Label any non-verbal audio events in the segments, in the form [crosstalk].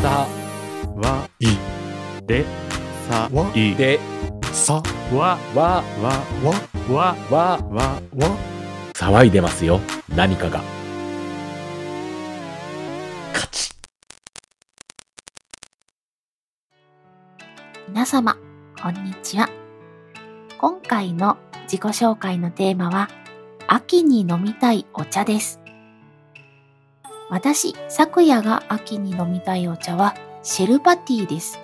さわいでさわいでさわわ、わわわわ、わわ騒いでますよ。何かが。勝ち。皆様、こんにちは。今回の自己紹介のテーマは、秋に飲みたいお茶です。私、昨夜が秋に飲みたいお茶は、シェルパティーです。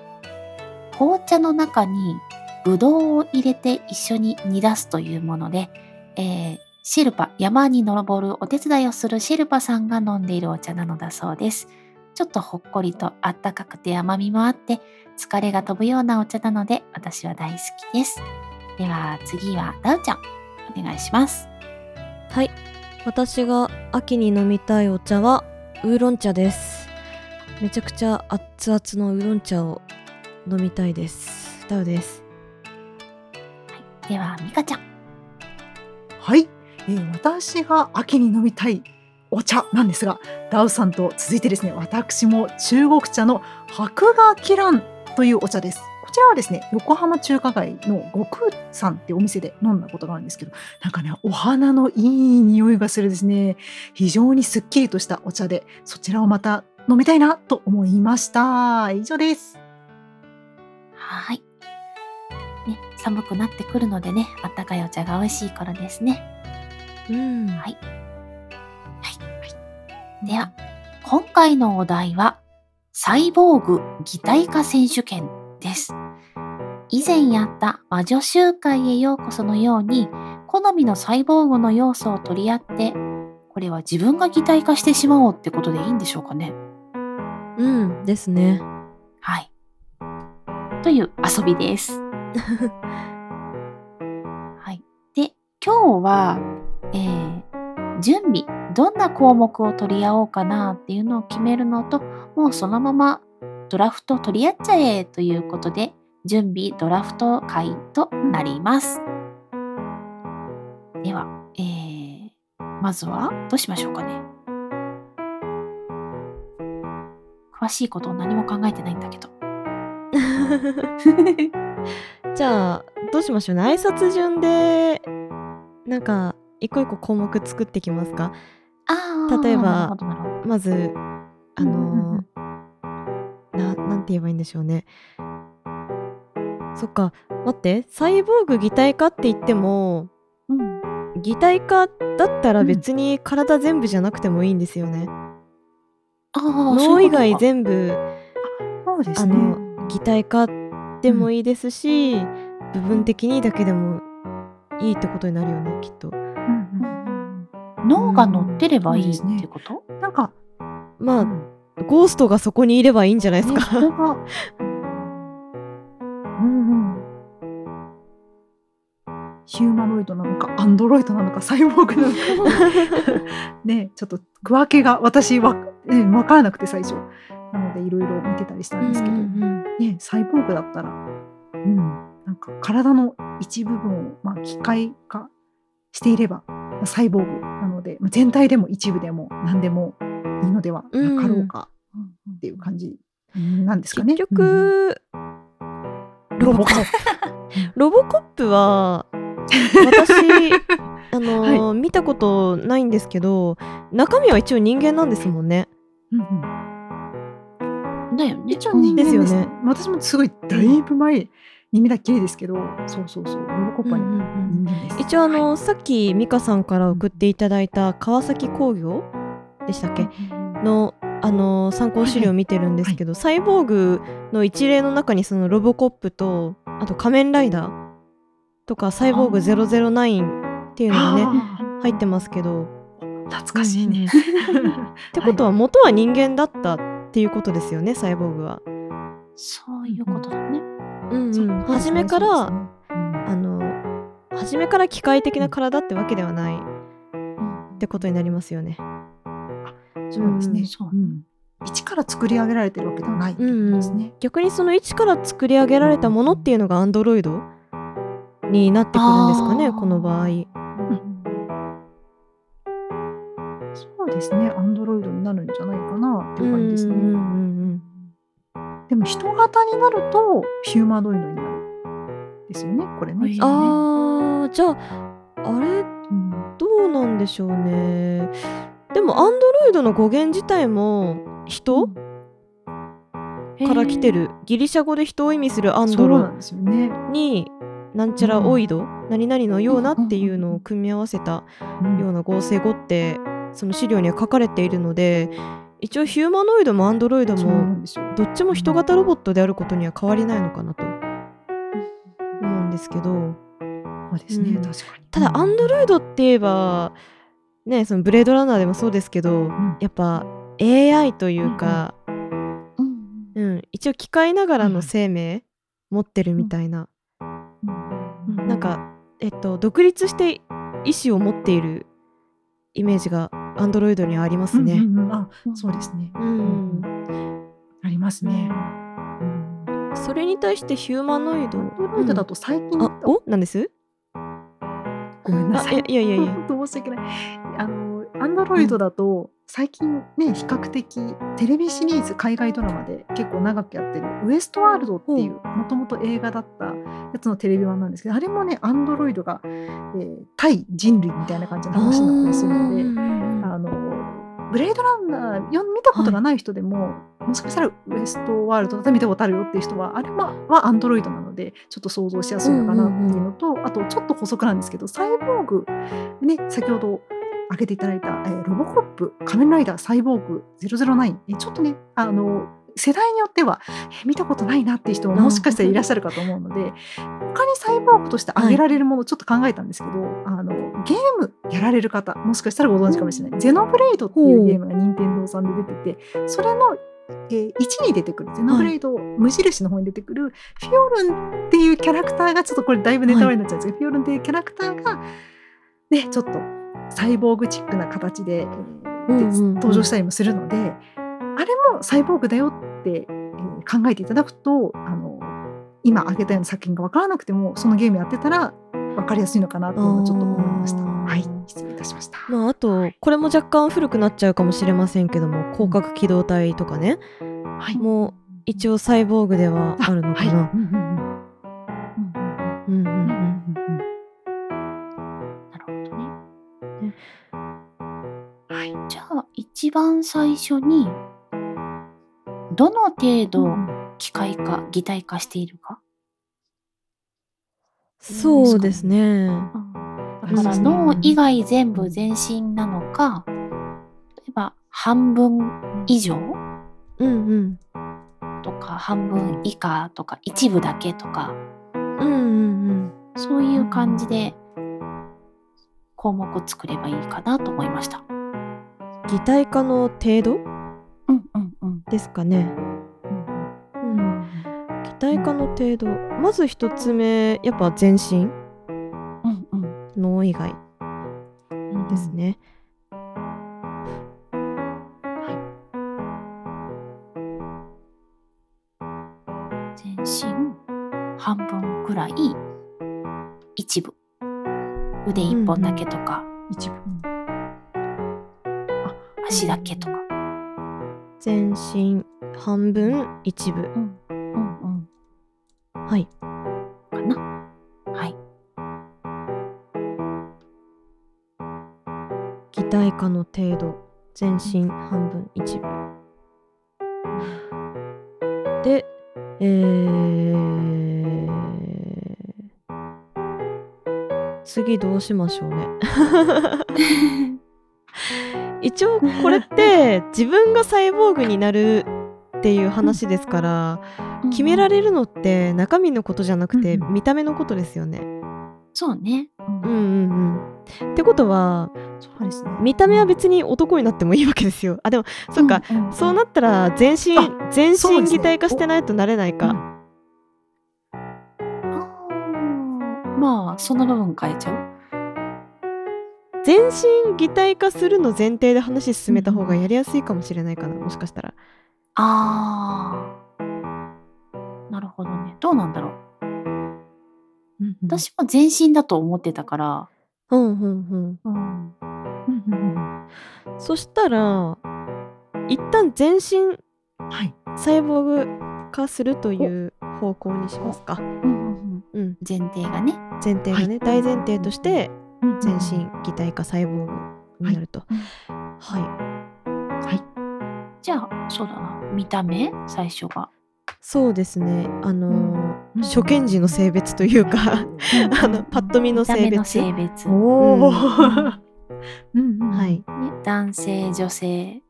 紅茶の中にブドウを入れて一緒に煮出すというもので、えーシェルパ、山に登るお手伝いをするシェルパさんが飲んでいるお茶なのだそうです。ちょっとほっこりとあったかくて甘みもあって、疲れが飛ぶようなお茶なので私は大好きです。では次はダウちゃん、お願いします。はい私が秋に飲みたいお茶はウーロン茶です。めちゃくちゃ熱々のウーロン茶を飲みたいです。ダウです。ではミカちゃん。はい、えー私が秋に飲みたいお茶なんですがダウさんと続いてですね私も中国茶の白河キランというお茶です。こちらはですね横浜中華街の悟空さんってお店で飲んだことがあるんですけどなんかねお花のいい匂いがするですね非常にすっきりとしたお茶でそちらをまた飲みたいなと思いました以上ですはい。ね、寒くなってくるのでね、あったかいお茶が美味しい頃ですね。うんはい。はい。はい。では、今回のお題は、サイボーグ擬態化選手権です。以前やった魔女集会へようこそのように、好みのサイボーグの要素を取り合って、これは自分が擬態化してしまおうってことでいいんでしょうかね。うんですねはい。という遊びです。[laughs] はい。で、今日は、えー準備、どんな項目を取り合おうかなっていうのを決めるのと、もうそのままドラフト取り合っちゃえということで、準備ドラフト会となります。では、えー、まずはどうしましょうかね。詳しいことを何も考えてないんだけど。[laughs] じゃあどうしましょうね挨拶順でなんか一個一個項目作ってきますか？例えばまずあうんうんのーななんて言えばいいんでしょうねそっか。待って。サイボーグ擬態化って言ってもうん擬態化だったら別に体全部じゃなくてもいいんですよね、あー脳以外部全部あそうですね。の擬態化でもいいですし、部分的にだけでもいいってことになるよねきっと。うんうん脳が乗ってればいいってこと、なんかまあ、うん。ゴーストがそこにいればいいんじゃないですね、か、そヒューマノイドなのか、アンドロイドなのか、サイボーグなのか。[laughs] ね、ちょっと区分けが私は、ね、分からなくて最初。なのでいろいろ見てたりしたんですけど、うんうんね、サイボーグだったら、うん、なんか体の一部分を、まあ、機械化していれば、まあサイボーグなので、まあ、全体でも一部でも何でもいいのではなかろうかっていう感じなんですかね。結局、ロボコッロボコップは私 [laughs] あのー見たことないんですけど中身は一応人間なんですもんね。んうん。だよね一応人間です。ですよね。私もすごいだいぶ前に見たっきりですけど、そうそうそう、ロボコップはうんうんうん。人間です。一応あの、はい。さっき美香さんから送っていただいた川崎工業でしたっけ？のあの参考資料を見てるんですけど、サイボーグの一例の中にそのロボコップとあと仮面ライダーとかサイボーグ009っていうのがねあ入ってますけどー懐かしいね。ってことは元は人間だったっていうことですよねサイボーグは。そういうことだね。うんそううん、初めから、ねうんあの初めから機械的な体ってわけではないってことになりますよね。そうですね。うん一から作り上げられてるわけではないってうんうんことですね。逆にその一から作り上げられたものっていうのがアンドロイドになってくるんですかねこの場合。そうですね。アンドロイドになるんじゃないかなっていう感じですね。うんうんうんでも人型になるとヒューマノイドになるですよねこれね。へえあーじゃああれうんどうなんでしょうねでもアンドロイドの語源自体も人から来てるギリシャ語で人を意味するアンドロ。になんちゃらオイド、何々のようなっていうのを組み合わせたうん。ような合成語ってその資料には書かれているので一応ヒューマノイドもアンドロイドも。どっちも人型ロボットであることには変わりないのかなと思うんですけど。そうですね、うん。確かに。ただアンドロイドって言えばねそのブレードランナーでもそうですけどん。やっぱ AI というか、うん。うん、一応機械ながらの生命持ってるみたいな、うんなんか、えっと、独立して意思を持っているイメージがアンドロイドにはありますね。うんうんうん。あそうですね。うん。ありますね。それに対してヒューマノイド。アンドロイドだと最近、あお？なんです？ごめんなあさい。いやいやいやいや本当申し訳ない。[laughs] あのアンドロイドだと最近ね比較的テレビシリーズ海外ドラマで結構長くやってるウエストワールドっていうもともと映画だったやつのテレビ版なんですけどあれもねアンドロイドが、えー対人類みたいな感じの話になったりするので。あのブレードランナーよ見たことがない人でも、もしかしたらウエストワールドだったら見たことあるよっていう人はあれははアンドロイドなのでちょっと想像しやすいのかなっていうのと、あとちょっと補足なんですけどサイボーグね先ほど挙げていただいた、えーロボコップ仮面ライダーサイボーグ009、えーちょっとねあの世代によっては、えー見たことないなっていう人ももしかしたらいらっしゃるかと思うので他にサイボーグとして挙げられるものをちょっと考えたんですけど、あのゲームやられる方もしかしたらご存知かもしれない。ゼノブレイドっていうゲームが任天堂さんで出ててそれの、えー1に出てくる。ゼノブレイド、無印の方に出てくるフィオルンっていうキャラクターがちょっとこれだいぶネタバレになっちゃうんですけど、フィオルンっていうキャラクターがねちょっとサイボーグチックな形で,、えーうんうんうん。登場したりもするのであれもサイボーグだよって、えー考えていただくとあの今挙げたような作品が分からなくてもそのゲームやってたら分かりやすいのかなとちょっと思いました。はい。失礼いたしました。まあ、あとこれも若干古くなっちゃうかもしれませんけども広角機動隊とかね。はい。もう一応サイボーグではあるのかな。はい。うんうんうんうん。うんうんなるほどね。はい。じゃあ一番最初にどの程度機械化擬態化しているか？そうですね。だから脳以外全部全身なのか例えば半分以上？うんうん。とか半分以下とか一部だけとか。うんうんうん。そういう感じで項目を作ればいいかなと思いました。擬態化の程度？ですかね。うん、擬態化の程度まず一つ目やっぱ全身うんうん脳以外ですね。全身半分くらい一部腕一本だけとか、一部。足だけとか。全身半分一部。うんうんうん。はい。かな。はい。擬態化の程度全身半分一部。でえー、次どうしましょうね [laughs] 一応これって自分がサイボーグになるっていう話ですから決められるのって中身のことじゃなくてうん見た目のことですよね。そうね。うんうんうん。ってことはそうですね。見た目は別に男になってもいいわけですよ。あでもそっか、んんんそうなったら全身あ全身擬態化してないとなれないか。まあその部分変えちゃう。全身擬態化するの前提で話進めた方がやりやすいかもしれないかなもしかしたら。ああ。なるほどね。どうなんだろう。私も全身だと思ってたから。うんうんうん。うん。そしたら一旦全身はい。サイボーグ化するという方向にしますか。うんうんうんうん、前提がね。前提がね、大前提としてうん全身擬態化サイボーグになると。はい、じゃあ、そうだな。見た目？最初が。そうですね。あのーうん初見時の性別というか、[laughs] あのパッと見の性別。性別。おお。[laughs] うんうんうんはい。ね男性、女性、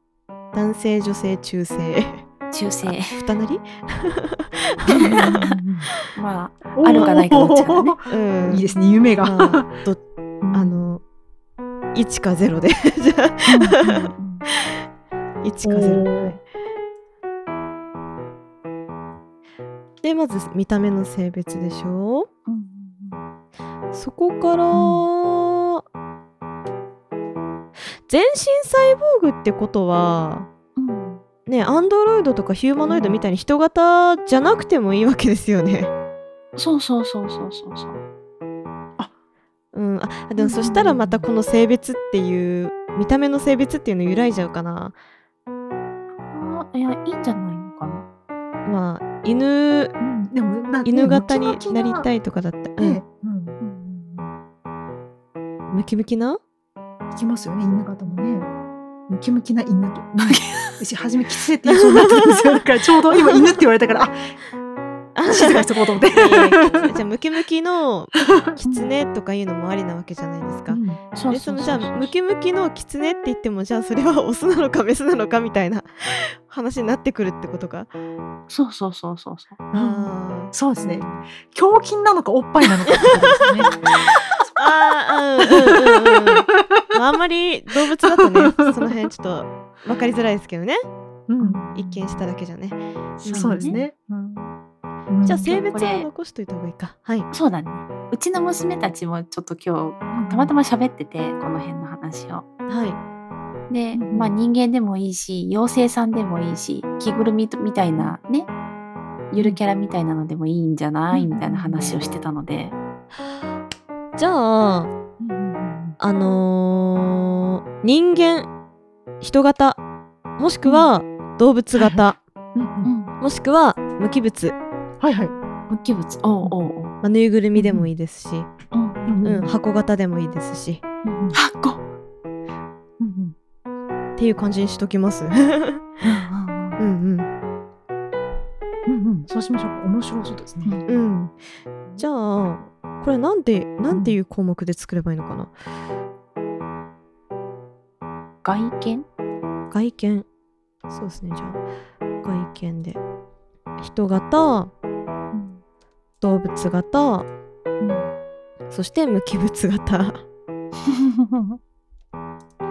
男性、女性、中性。中性。二なり？[laughs] まあ、あるかないかどっちかだねうんいいですね夢が。まあ、どあの1か0で。じゃあ1か0、はい、でまず見た目の性別でしょ？うんそこから、全身サイボーグってことはうん。ねアンドロイドとかヒューマノイドみたいに人型じゃなくてもいいわけですよね。そうそうそうそうそうそう。うん、あでもそしたらまたこの性別っていう見た目の性別っていうの揺らいじゃうかな。あいや、いいんじゃないのかな。まあ犬うんでもな犬型になりたいとかだったら、うんムキムキな？いきますよね犬型もね。ムキムキな犬と。[laughs] 私初めキツネって印象になってたんですよ。だからちょうど今犬って言われたからあ静かにしとこうと思って。じゃあムキムキのキツネとかいうのもありなわけじゃないですか。うんでそうのじゃあムキムキのキツネって言ってもじゃあそれはオスなのかメスなのかみたいな話になってくるってことか。そうそうそうそうそう。そうですね。胸筋なのかおっぱいなのかってことですね。[laughs] あーうんうんうんうん。まああんまり動物だとねその辺ちょっと分かりづらいですけどねうん一見しただけじゃね。そうですね。うんじゃあ性別は残しといた方がいいか。はい。そうだね。うちの娘たちもちょっと今日たまたま喋っててこの辺の話を。はい。で、うんまあ人間でもいいし妖精さんでもいいし着ぐるみみたいなねゆるキャラみたいなのでもいいんじゃない？みたいな話をしてたので。じゃああのー人間人型もしくは動物型。もしくは無機物、はいはい。物。おうおうおう。まあ、ぬいぐるみでもいいですし、うんうんうん箱型でもいいですしうん箱。うんっていう感じにしときます。うんうんうんうんうんうんうんそうしましょう。面白そうですね。うん。じゃあこれなんでなんていう項目で作ればいいのかな？外見？外見そうですねじゃあ外見で人型動物型。そして無機物型。は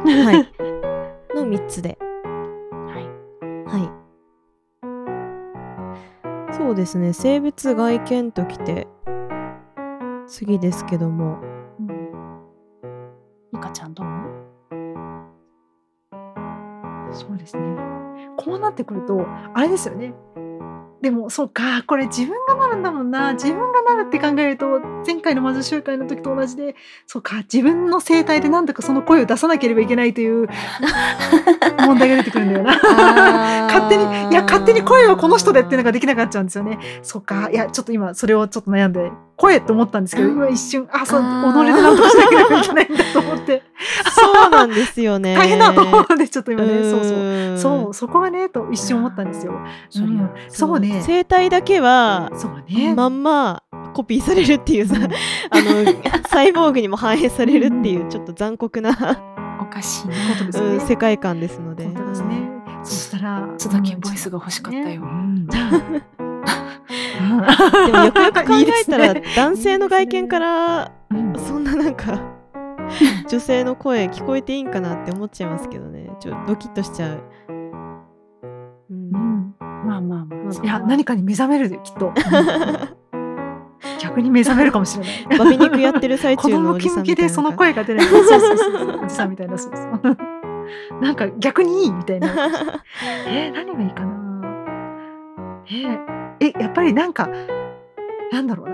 い。の3つで。はい。はい。そうですね。性別外見ときて次ですけども。ミカちゃんどう？そうですね。こうなってくるとあれですよね。でもそうかこれ自分がなるんだもんな。自分がなるって考えると前回の魔女集会の時と同じでそうか自分の声帯でなんとかその声を出さなければいけないという [laughs] 問題が出てくるんだよな。[laughs] 勝手にいや勝手に声はこの人でっていうのができなくなっちゃうんですよね。そうかいやちょっと今それをちょっと悩んで声って思ったんですけどうん今一瞬あそう己でなんとかしなければいけないんだと思ってそうなんですよね [laughs] 大変だと思ってちょっと今ねそうそう。うそうそこがねと一瞬思ったんですよ。うんそうね。声帯だけはそうね。まんまコピーされるっていうさ、うん [laughs] あのサイボーグにも反映されるっていうちょっと残酷な、おかしいね。ことですよね。うん世界観ですので。ですね。そしたら椿ボイスが欲しかったようん [laughs] でもよくよく考えたら男性の外見からうんそんななんか [laughs] 女性の声聞こえていいんかなって思っちゃいますけどねちょドキッとしちゃう。うんうんまあまあまあ。まあいや何かに目覚めるできっと。[laughs] 逆に目覚めるかもしれない。バビ肉やってる最子中のおじさんみたいなでその声が出ない。そうそうそうそう。おじさんみたいなそうそう。なんか逆にいいみたいな。[laughs] えー、何がいいかな？えー、えやっぱりなんかなんだろうな。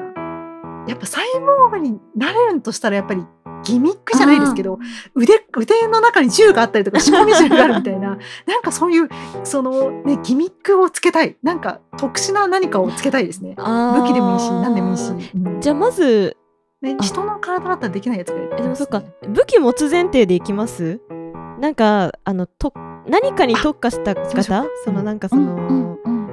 やっぱサイボーグになれるんとしたらやっぱりギミックじゃないですけど腕腕の中に銃があったりとか仕込み銃があるみたいな。[laughs] なんかそういうその、ね、ギミックをつけたい。なんか特殊な何かをつけたいですね。武器でもいいし何でもいいし、うん。じゃあまずね、人の体だったらできないやつがいる、えでもそっか。武器持つ前提でいきます？なんかあのと何かに特化したそうしよ型うそのなんかその、うん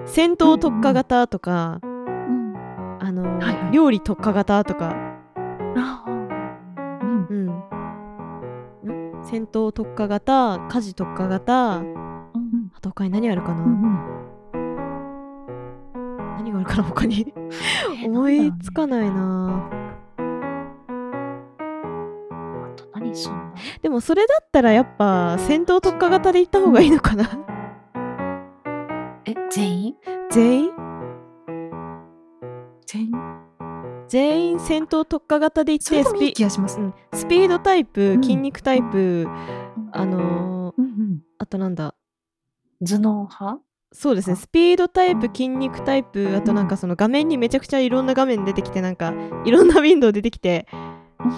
戦闘特化型とか、うん。あの、はいはい。料理特化型とか、あうん。うん、ん。戦闘特化型家事特化型。うんあと他に何あるかな、うんうん。何があるかな？他に。思いつかないなでもそれだったらやっぱ戦闘特化型で行った方がいいのかな？え全員？全員？全員？全員戦闘特化型で行ってスピ気がします。うんスピードタイプうん。筋肉タイプ、あのーうんうん。あとなんだ？頭脳派？そうですね。あ。スピードタイプ筋肉タイプあとなんかその画面にめちゃくちゃいろんな画面出てきてなんかいろんな [laughs] ウィンドウ出てきて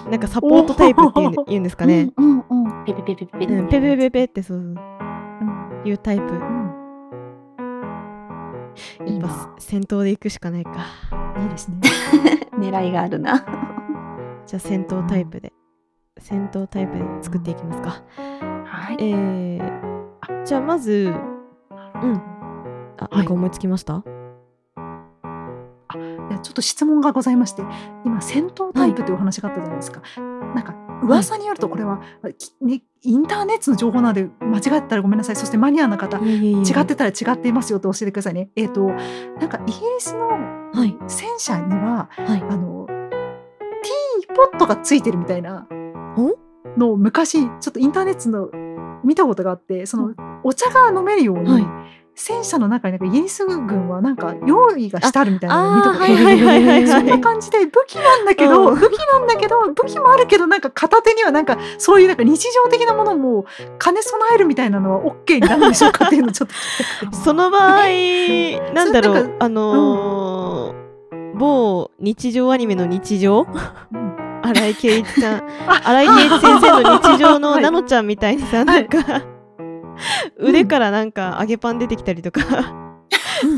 なんかサポートタイプっていうんでおー言うんですかね、うんうんうんペペペペペペうん、ペペペペってそうそう。うん。いうタイプ。うん。やっぱ戦闘で行くしかないか。いいですね。[laughs] 狙いがあるな。じゃあ戦闘タイプで。戦闘タイプで作っていきますか。はい。えー、あじゃあまずうん。あいなんか思いつきました、ちょっと質問がございまして今戦闘タイプというお話があったじゃないですか、なんか噂によるとこれは、きね、インターネットの情報なので間違ってたらごめんなさい。そしてマニアな方違ってたら違っていますよと教えてくださいね。えっ、となんかイギリスのはい。戦車にははい。あのティーポットがついてるみたいなお？のを昔ちょっとインターネットの見たことがあってそのお茶が飲めるように、はい戦車の中になんかイギリス軍はなんか用意がしてあるみたいなのを見たことがああーはいはいはいはいはい。そんな感じで武器なんだけど、うん。武器なんだけど武器もあるけどなんか片手にはなんかそういうなんか日常的なものも兼ね備えるみたいなのは OK になるんでしょうかっていうのをちょっと [laughs] その場合なんだろう。あのー某日常アニメの日常？うん。新井圭一さん。[laughs] あ新井圭一先生の日常のはい。ナノちゃんみたいにさ、なんか [laughs] 腕からなんか揚げパン出てきたりとか、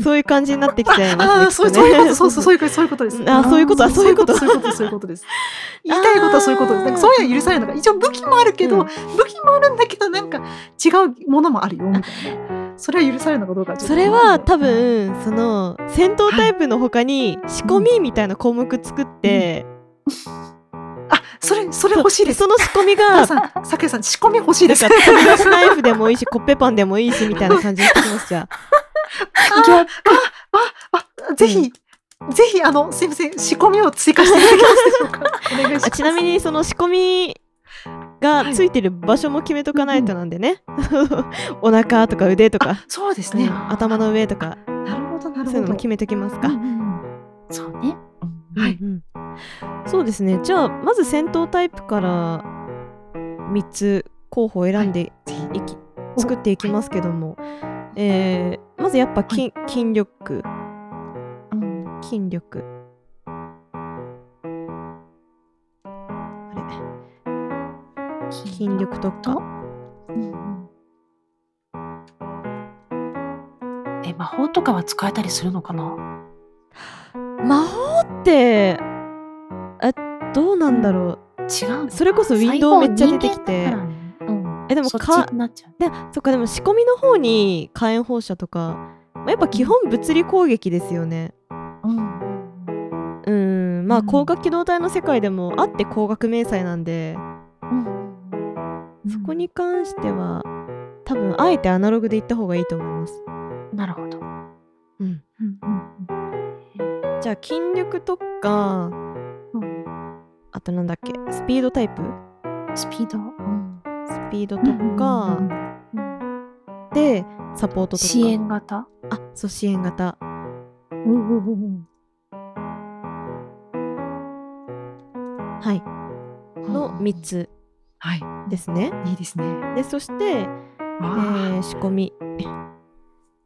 そういう感じになってきちゃいますね。そういうことそういうことそういうことです。[laughs] あそういうことあそういうことそういうことそういうことです。言いたいことはそういうことです。なんかそういうのは許されるのが一応武器もあるけど、うん武器もあるんだけどなんか違うものもあるよみたいな。それは許されるのかどうかそれは多分その戦闘タイプの他に仕込みみたいな項目作って、あそれそれ欲しいです。その仕込み皆がさくやさん仕込み欲しいです。か飛び出しナイフでもいいしコッペパンでもいいしみたいな感じにしてきますじゃあ。ああああぜひ、ぜひあのすいません仕込みを追加していただけますでしょうか。お願いします。あちなみにその仕込みがついてる場所も決めとかないとなんでね、お腹とか腕とか、そうですね。うん頭の上とかなるほどなるほど。そういうのも決めときますか。そうねうんはい。うんうん。そうですね。じゃあまず戦闘タイプから3つ候補を選んでい。き、作っていきますけども、えーまずやっぱ筋,、筋力。うん。筋力。あれ。筋力特化うん。え魔法とかは使えたりするのかな？魔法ってえどうなんだろ違うの？かそれこそウィンドウめっちゃ出てきて。ね。うん。えでもかでそっかでも仕込みの方に火炎放射とかまあやっぱ基本物理攻撃ですよね。うん。うん。まあうん。光学機動隊の世界でもあって光学迷彩なんで。うん。そこに関しては多分あえてアナログで行った方がいいと思います。なるほどじゃあ筋力特化うん。あとなんだっけスピードタイプ？スピード？うん。スピード特化うんでサポート特化支援型？あそう支援型。はい。の3つはい。ですね。いいですね。でそして、えわー仕込み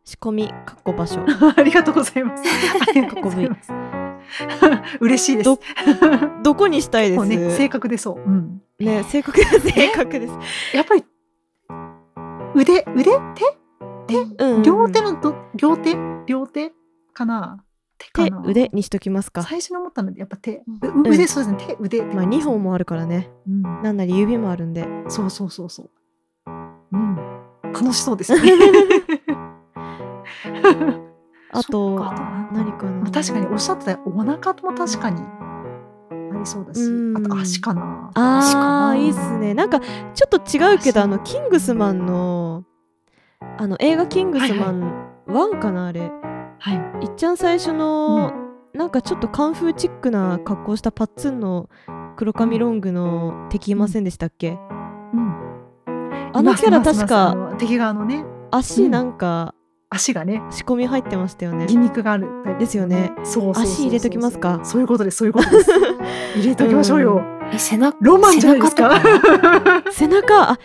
仕込みかっこ場所。あ [laughs] ありがとうございます。[laughs] ありがとうございます。[laughs] 嬉しいです。どどこにしたいです？ね、正確でそう。うん。ね正確です正確です。やっぱり腕腕手？うん両手のど両手？両手かな？手か腕にしときますか。最初に思ったのでやっぱ手、うん。う腕そうですね。手腕まあ2本もあるからね。うん。なんなり指もあるんで。そうそうそうそう。うん。楽しそうですねあと何かな。確かにおっしゃってたお腹も確かにありそうだしうん。あと足かな。あ足かな。いーいっすね。なんかちょっと違うけどあのキングスマンのあの映画「キングスマン1」かなあれ。はい。いっちゃん最初の、なんかちょっとカンフーチックな格好したパッツンの黒髪ロングの敵いませんでしたっけ、うん。あのキャラ確か敵側のね。足なんか足がね仕込み入ってましたよね、ギミックがあるですよね。そうそうそうそう足入れときますか？そういうことですそういうことです。[laughs] 入れときましょうよ、え、背中、ロマンじゃないですか？背中とか？[laughs] 背中あ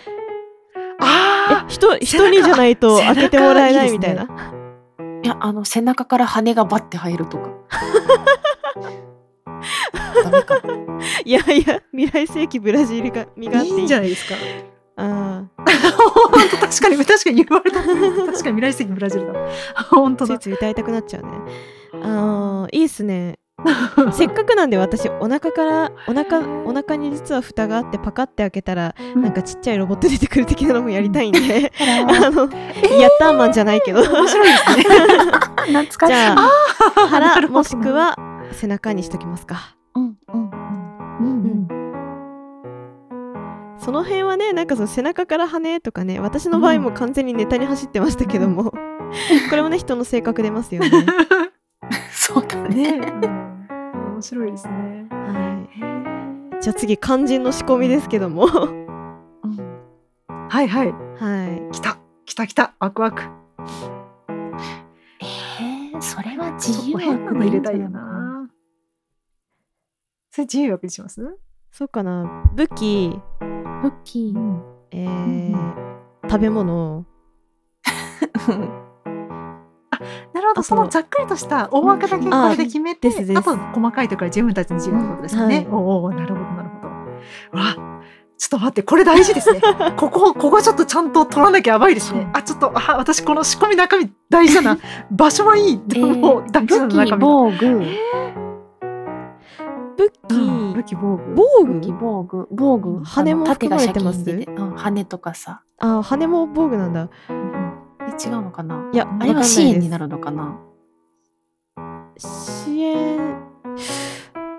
あえ人人にじゃないと開けてもらえないみたい背な？いや、あの、背中から羽がバッて生えるとか。[laughs] ダメか。いやいや未来世紀ブラジルが身があってあいいんじゃないですか？あー。[laughs] 本当確かに確かに言われた。確かに未来世紀ブラジルだ。[laughs] 本当だ。ついつい歌いたくなっちゃうね。あーいいっすね。[laughs] せっかくなんで私お腹からお腹お腹に実は蓋があってパカって開けたら、うん。なんかちっちゃいロボット出てくる的なのもやりたいんで、ああの、ヤッターマンじゃないけど。面白いですね。懐かしい。じゃあ腹もしくは背中にしときますか。うんうんうん。うんその辺はねなんかその背中から羽とかね私の場合も完全にネタに走ってましたけども、[laughs] これもね人の性格出ますよね。[laughs] そうだね。ね、うん面白いですね。はい。じゃあ次肝心の仕込みですけども。はうん。はいはい。い。来た。来た来た。ワクワク。えー、それは自由っと変なの入れたいよな。それ自由枠にします？そうかな。武器ブッキー。んえーうん食べ物。[laughs] なるほど。そのざっくりとした大枠だけこれで決めて、ですです。あと細かいところは自分たちの自由ってことですよね、はい。おうおうなるほどなるほど。わちょっと待ってこれ大事ですね。[laughs] ここここちょっとちゃんと取らなきゃやばいですね。あちょっとあ私この仕込み中身大事だな。[laughs] 場所はいい。でももう大事な中身防具。武器、うん武器防具。防武器、具防具。防具。羽も含まれてます？ンでて。うん、羽とかさ。あ羽も防具なんだ。え、違うのかな？いやあれは支援になるるのかな？支援？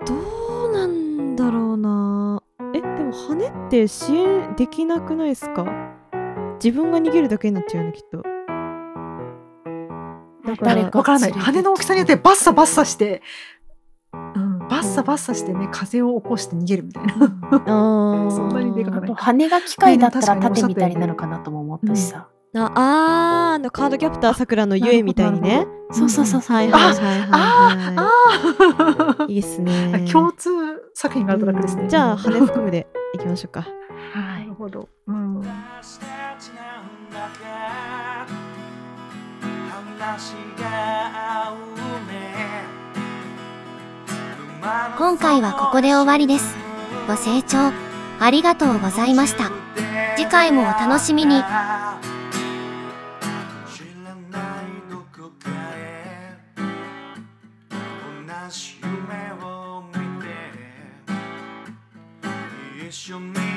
どうなんだろうな。えでも羽って支援できなくないですか？自分が逃げるだけになっちゃうよねきっと。だから誰からない。羽の大きさによってバッサバッサして、ッサバッサしてね風を起こして逃げるみたいな。そんなにでかくない。羽が機械だったらね確かに盾みたいになるかなとも思ったしさ。ああーあのカードキャプターさくらのゆえみたいにね。そうそうそう。はいはいはいはい。い [laughs] いいっすね。共通作品があると楽ですね。じゃあ羽含むでいきましょうか。な [laughs] はい。る。ほど。うん。今回はここで終わりです。ご清聴ありがとうございました。次回もお楽しみに。一緒に